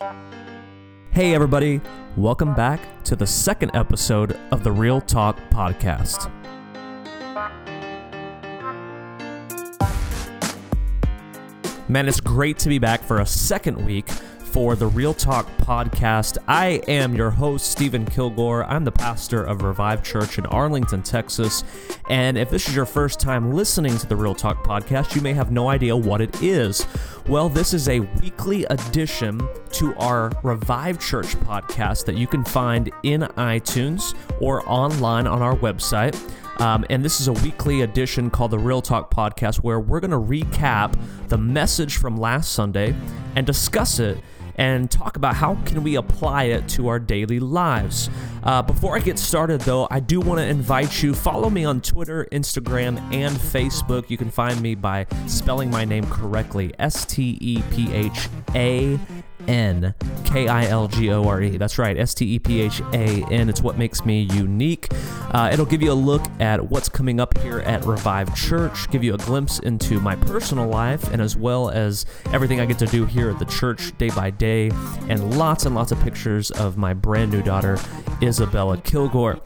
Hey, everybody, welcome back to the second episode of the Real Talk Podcast. Man, it's great to be back for a second week for the Real Talk podcast. I am your host, Stephan Kilgore. I'm the pastor of Revive Church in Arlington, Texas. And if this is your first time listening to the Real Talk podcast, you may have no idea what it is. Well, this is a weekly addition to our Revive Church podcast that you can find in iTunes or online on our website. Um, and this is a weekly edition called the Real Talk Podcast where we're going to recap the message from last Sunday and discuss it and talk about how can we apply it to our daily lives. Uh, before I get started, though, I do want to invite you follow me on Twitter, Instagram, and Facebook. You can find me by spelling my name correctly: S T E P H A N K I L G O R E. That's right, S T E P H A N. It's what makes me unique. Uh, it'll give you a look at what's coming up here at Revive Church, give you a glimpse into my personal life, and as well as everything I get to do here at the church day by day, and lots and lots of pictures of my brand new daughter, Isabella Kilgore.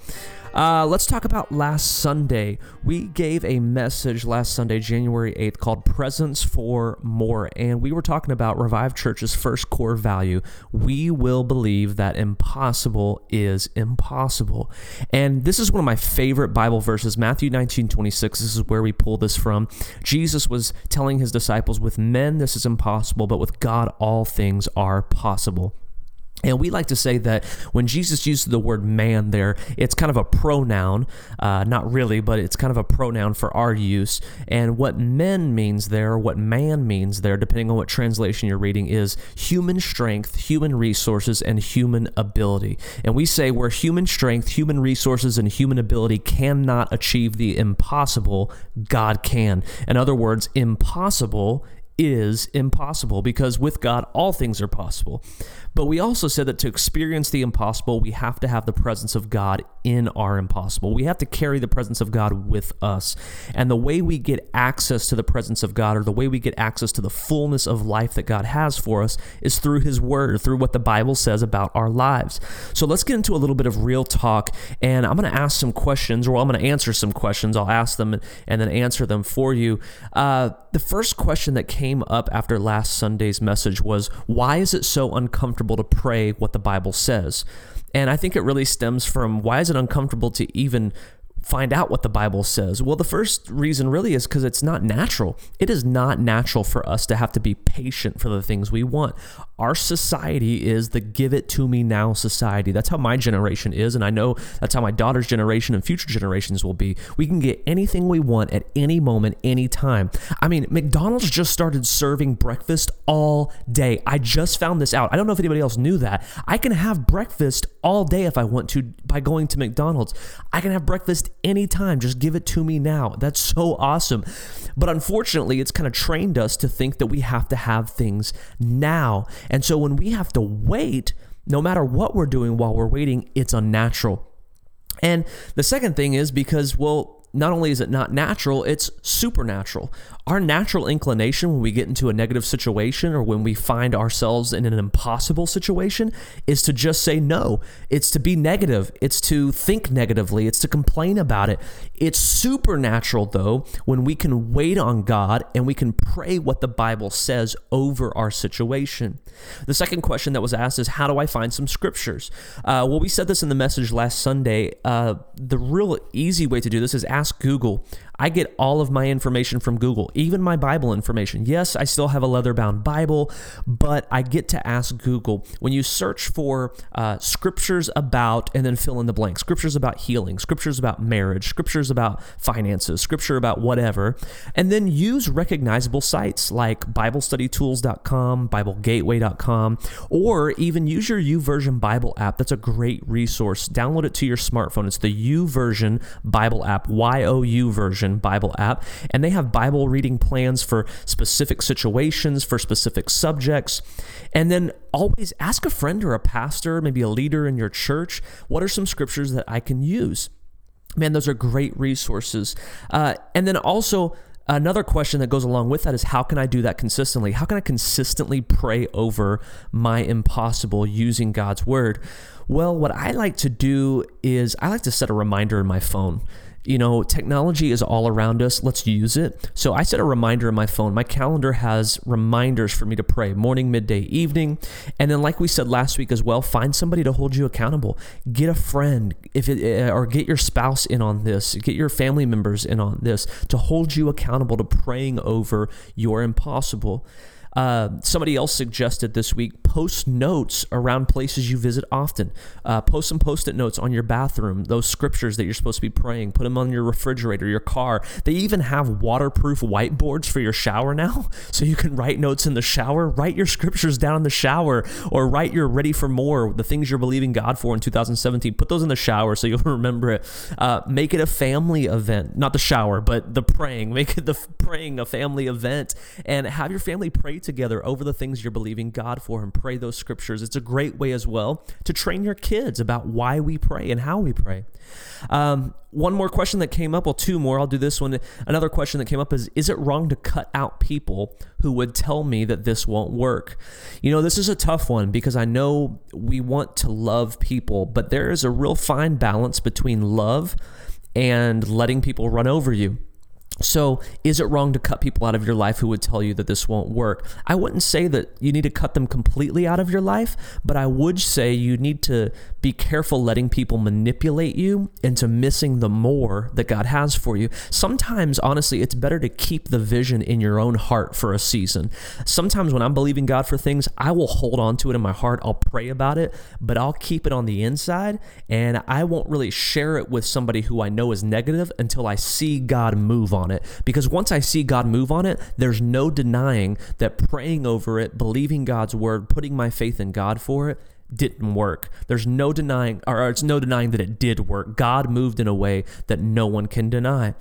Uh, let's talk about last Sunday. We gave a message last Sunday, January 8th, called Presence for More. And we were talking about Revive Church's first core value. We will believe that impossible is impossible. And this is one of my favorite Bible verses, Matthew 19 26. This is where we pull this from. Jesus was telling his disciples, With men, this is impossible, but with God, all things are possible. And we like to say that when Jesus uses the word man there, it's kind of a pronoun, uh, not really, but it's kind of a pronoun for our use. And what men means there, what man means there, depending on what translation you're reading, is human strength, human resources, and human ability. And we say where human strength, human resources, and human ability cannot achieve the impossible, God can. In other words, impossible is impossible because with God, all things are possible. But we also said that to experience the impossible, we have to have the presence of God in our impossible. We have to carry the presence of God with us. And the way we get access to the presence of God or the way we get access to the fullness of life that God has for us is through His Word, through what the Bible says about our lives. So let's get into a little bit of real talk. And I'm going to ask some questions, or I'm going to answer some questions. I'll ask them and then answer them for you. Uh, the first question that came up after last Sunday's message was why is it so uncomfortable? uncomfortable to pray what the Bible says. And I think it really stems from why is it uncomfortable to even find out what the Bible says? Well, the first reason really is because it's not natural. It is not natural for us to have to be patient for the things we want. Our society is the give it to me now society. That's how my generation is. And I know that's how my daughter's generation and future generations will be. We can get anything we want at any moment, any time. I mean, McDonald's just started serving breakfast all day. I just found this out. I don't know if anybody else knew that. I can have breakfast all day if I want to by going to McDonald's. I can have breakfast anytime. Just give it to me now. That's so awesome. But unfortunately, it's kind of trained us to think that we have to have things now. And so when we have to wait, no matter what we're doing while we're waiting, it's unnatural. And the second thing is because, well, not only is it not natural, it's supernatural. Our natural inclination when we get into a negative situation or when we find ourselves in an impossible situation is to just say no. It's to be negative. It's to think negatively. It's to complain about it. It's supernatural, though, when we can wait on God and we can pray what the Bible says over our situation. The second question that was asked is How do I find some scriptures? Uh, well, we said this in the message last Sunday. Uh, the real easy way to do this is ask Google. I get all of my information from Google, even my Bible information. Yes, I still have a leather bound Bible, but I get to ask Google. When you search for uh, scriptures about, and then fill in the blank, scriptures about healing, scriptures about marriage, scriptures about finances, scripture about whatever, and then use recognizable sites like BibleStudyTools.com, BibleGateway.com, or even use your YouVersion Bible app. That's a great resource. Download it to your smartphone. It's the YouVersion Bible app, Y O U version Bible app, and they have Bible reading plans for specific situations, for specific subjects. And then always ask a friend or a pastor, maybe a leader in your church, what are some scriptures that I can use? Man, those are great resources. Uh, and then also, another question that goes along with that is how can I do that consistently? How can I consistently pray over my impossible using God's word? Well, what I like to do is I like to set a reminder in my phone you know, technology is all around us. Let's use it. So I set a reminder in my phone. My calendar has reminders for me to pray morning, midday, evening. And then, like we said last week as well, find somebody to hold you accountable. Get a friend, if it, eh, or get your spouse in on this. Get your family members in on this to hold you accountable to praying over your impossible. Uh, somebody else suggested this week post notes around places you visit often. Uh, post some post it notes on your bathroom, those scriptures that you're supposed to be praying. Put them on your refrigerator, your car. They even have waterproof whiteboards for your shower now. So you can write notes in the shower, write your scriptures down in the shower, or write your ready for more, the things you're believing God for in 2017. Put those in the shower so you'll remember it. Uh, make it a family event, not the shower, but the praying. Make it the praying a family event and have your family pray together over the things you're believing God for and pray those scriptures. It's a great way as well to train your kids about why we pray and how we pray. Um, one more question that came up, well, two more. I'll do this one. Another question that came up is Is it wrong to cut out people who would tell me that this won't work? You know, this is a tough one because I know we want to love people, but there is a real fine balance between love and letting people run over you. So, is it wrong to cut people out of your life who would tell you that this won't work? I wouldn't say that you need to cut them completely out of your life, but I would say you need to be careful letting people manipulate you into missing the more that God has for you. Sometimes, honestly, it's better to keep the vision in your own heart for a season. Sometimes, when I'm believing God for things, I will hold on to it in my heart. I'll pray about it, but I'll keep it on the inside and I won't really share it with somebody who I know is negative until I see God move on it. Because once I see God move on it, there's no denying that praying over it, believing God's word, putting my faith in God for it, didn't work. There's no denying, or it's no denying that it did work. God moved in a way that no one can deny.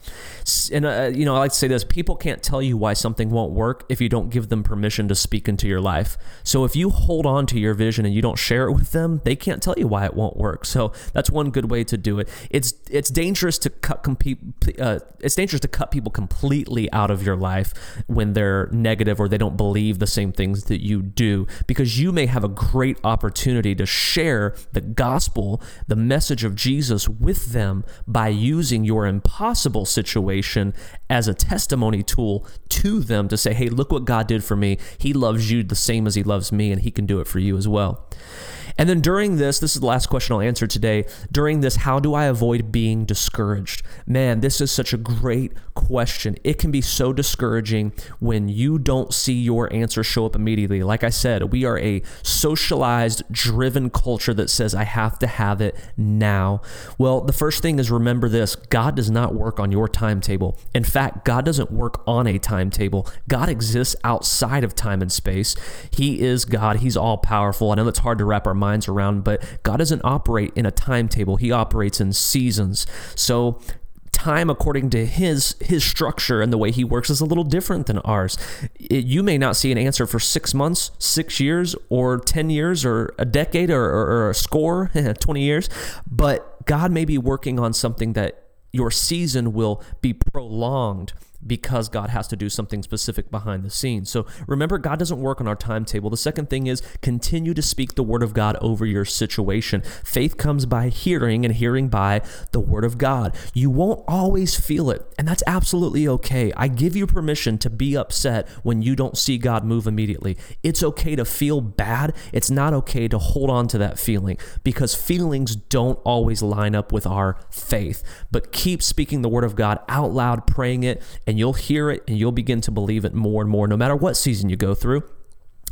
And, uh, you know, I like to say this people can't tell you why something won't work if you don't give them permission to speak into your life. So if you hold on to your vision and you don't share it with them, they can't tell you why it won't work. So that's one good way to do it. It's, it's dangerous to cut, compete, uh, it's dangerous to cut people completely out of your life when they're negative or they don't believe the same things that you do because you may have a great opportunity to share the gospel, the message of Jesus with them by using your impossible situation as a testimony tool to them to say, hey, look what God did for me. He loves you the same as He loves me, and He can do it for you as well. And then during this, this is the last question I'll answer today. During this, how do I avoid being discouraged? Man, this is such a great question. It can be so discouraging when you don't see your answer show up immediately. Like I said, we are a socialized, driven culture that says, I have to have it now. Well, the first thing is remember this God does not work on your timetable. In fact, God doesn't work on a timetable. God exists outside of time and space. He is God, He's all powerful. I know that's hard to wrap our minds around, but God doesn't operate in a timetable. He operates in seasons. So time according to his his structure and the way he works is a little different than ours. It, you may not see an answer for six months, six years, or ten years, or a decade, or, or, or a score, twenty years, but God may be working on something that your season will be prolonged because God has to do something specific behind the scenes. So remember, God doesn't work on our timetable. The second thing is continue to speak the word of God over your situation. Faith comes by hearing, and hearing by the word of God. You won't always feel it, and that's absolutely okay. I give you permission to be upset when you don't see God move immediately. It's okay to feel bad. It's not okay to hold on to that feeling because feelings don't always line up with our faith. But keep speaking the word of God out loud, praying it, and you'll hear it and you'll begin to believe it more and more, no matter what season you go through.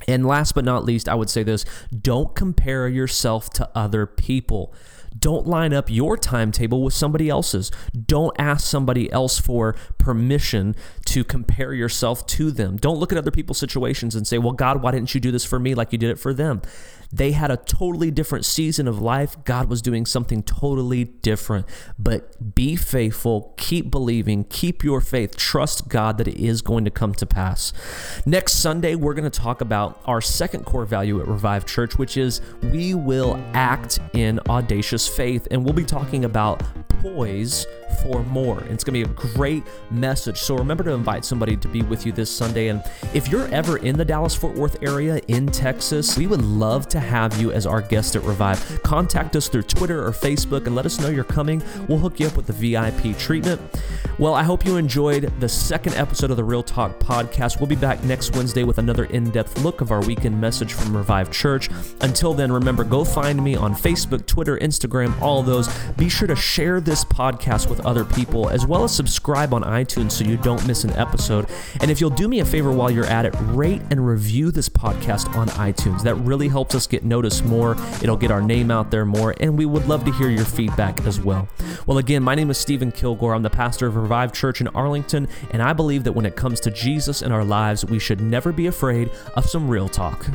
And last but not least, I would say this don't compare yourself to other people. Don't line up your timetable with somebody else's. Don't ask somebody else for permission to compare yourself to them. Don't look at other people's situations and say, Well, God, why didn't you do this for me like you did it for them? They had a totally different season of life. God was doing something totally different. But be faithful, keep believing, keep your faith, trust God that it is going to come to pass. Next Sunday, we're going to talk about our second core value at Revive Church, which is we will act in audacious faith. And we'll be talking about poise for more. It's going to be a great message. So remember to invite somebody to be with you this Sunday. And if you're ever in the Dallas Fort Worth area in Texas, we would love to have you as our guest at Revive. Contact us through Twitter or Facebook and let us know you're coming. We'll hook you up with the VIP treatment. Well, I hope you enjoyed the second episode of the Real Talk podcast. We'll be back next Wednesday with another in depth look of our weekend message from Revive Church. Until then, remember, go find me on Facebook, Twitter, Instagram, all those. Be sure to share this podcast with other people, as well as subscribe on iTunes so you don't miss an episode. And if you'll do me a favor while you're at it, rate and review this podcast on iTunes. That really helps us get noticed more. It'll get our name out there more, and we would love to hear your feedback as well. Well, again, my name is Stephan Kilgore. I'm the pastor of Revive Church in Arlington, and I believe that when it comes to Jesus in our lives, we should never be afraid of some real talk.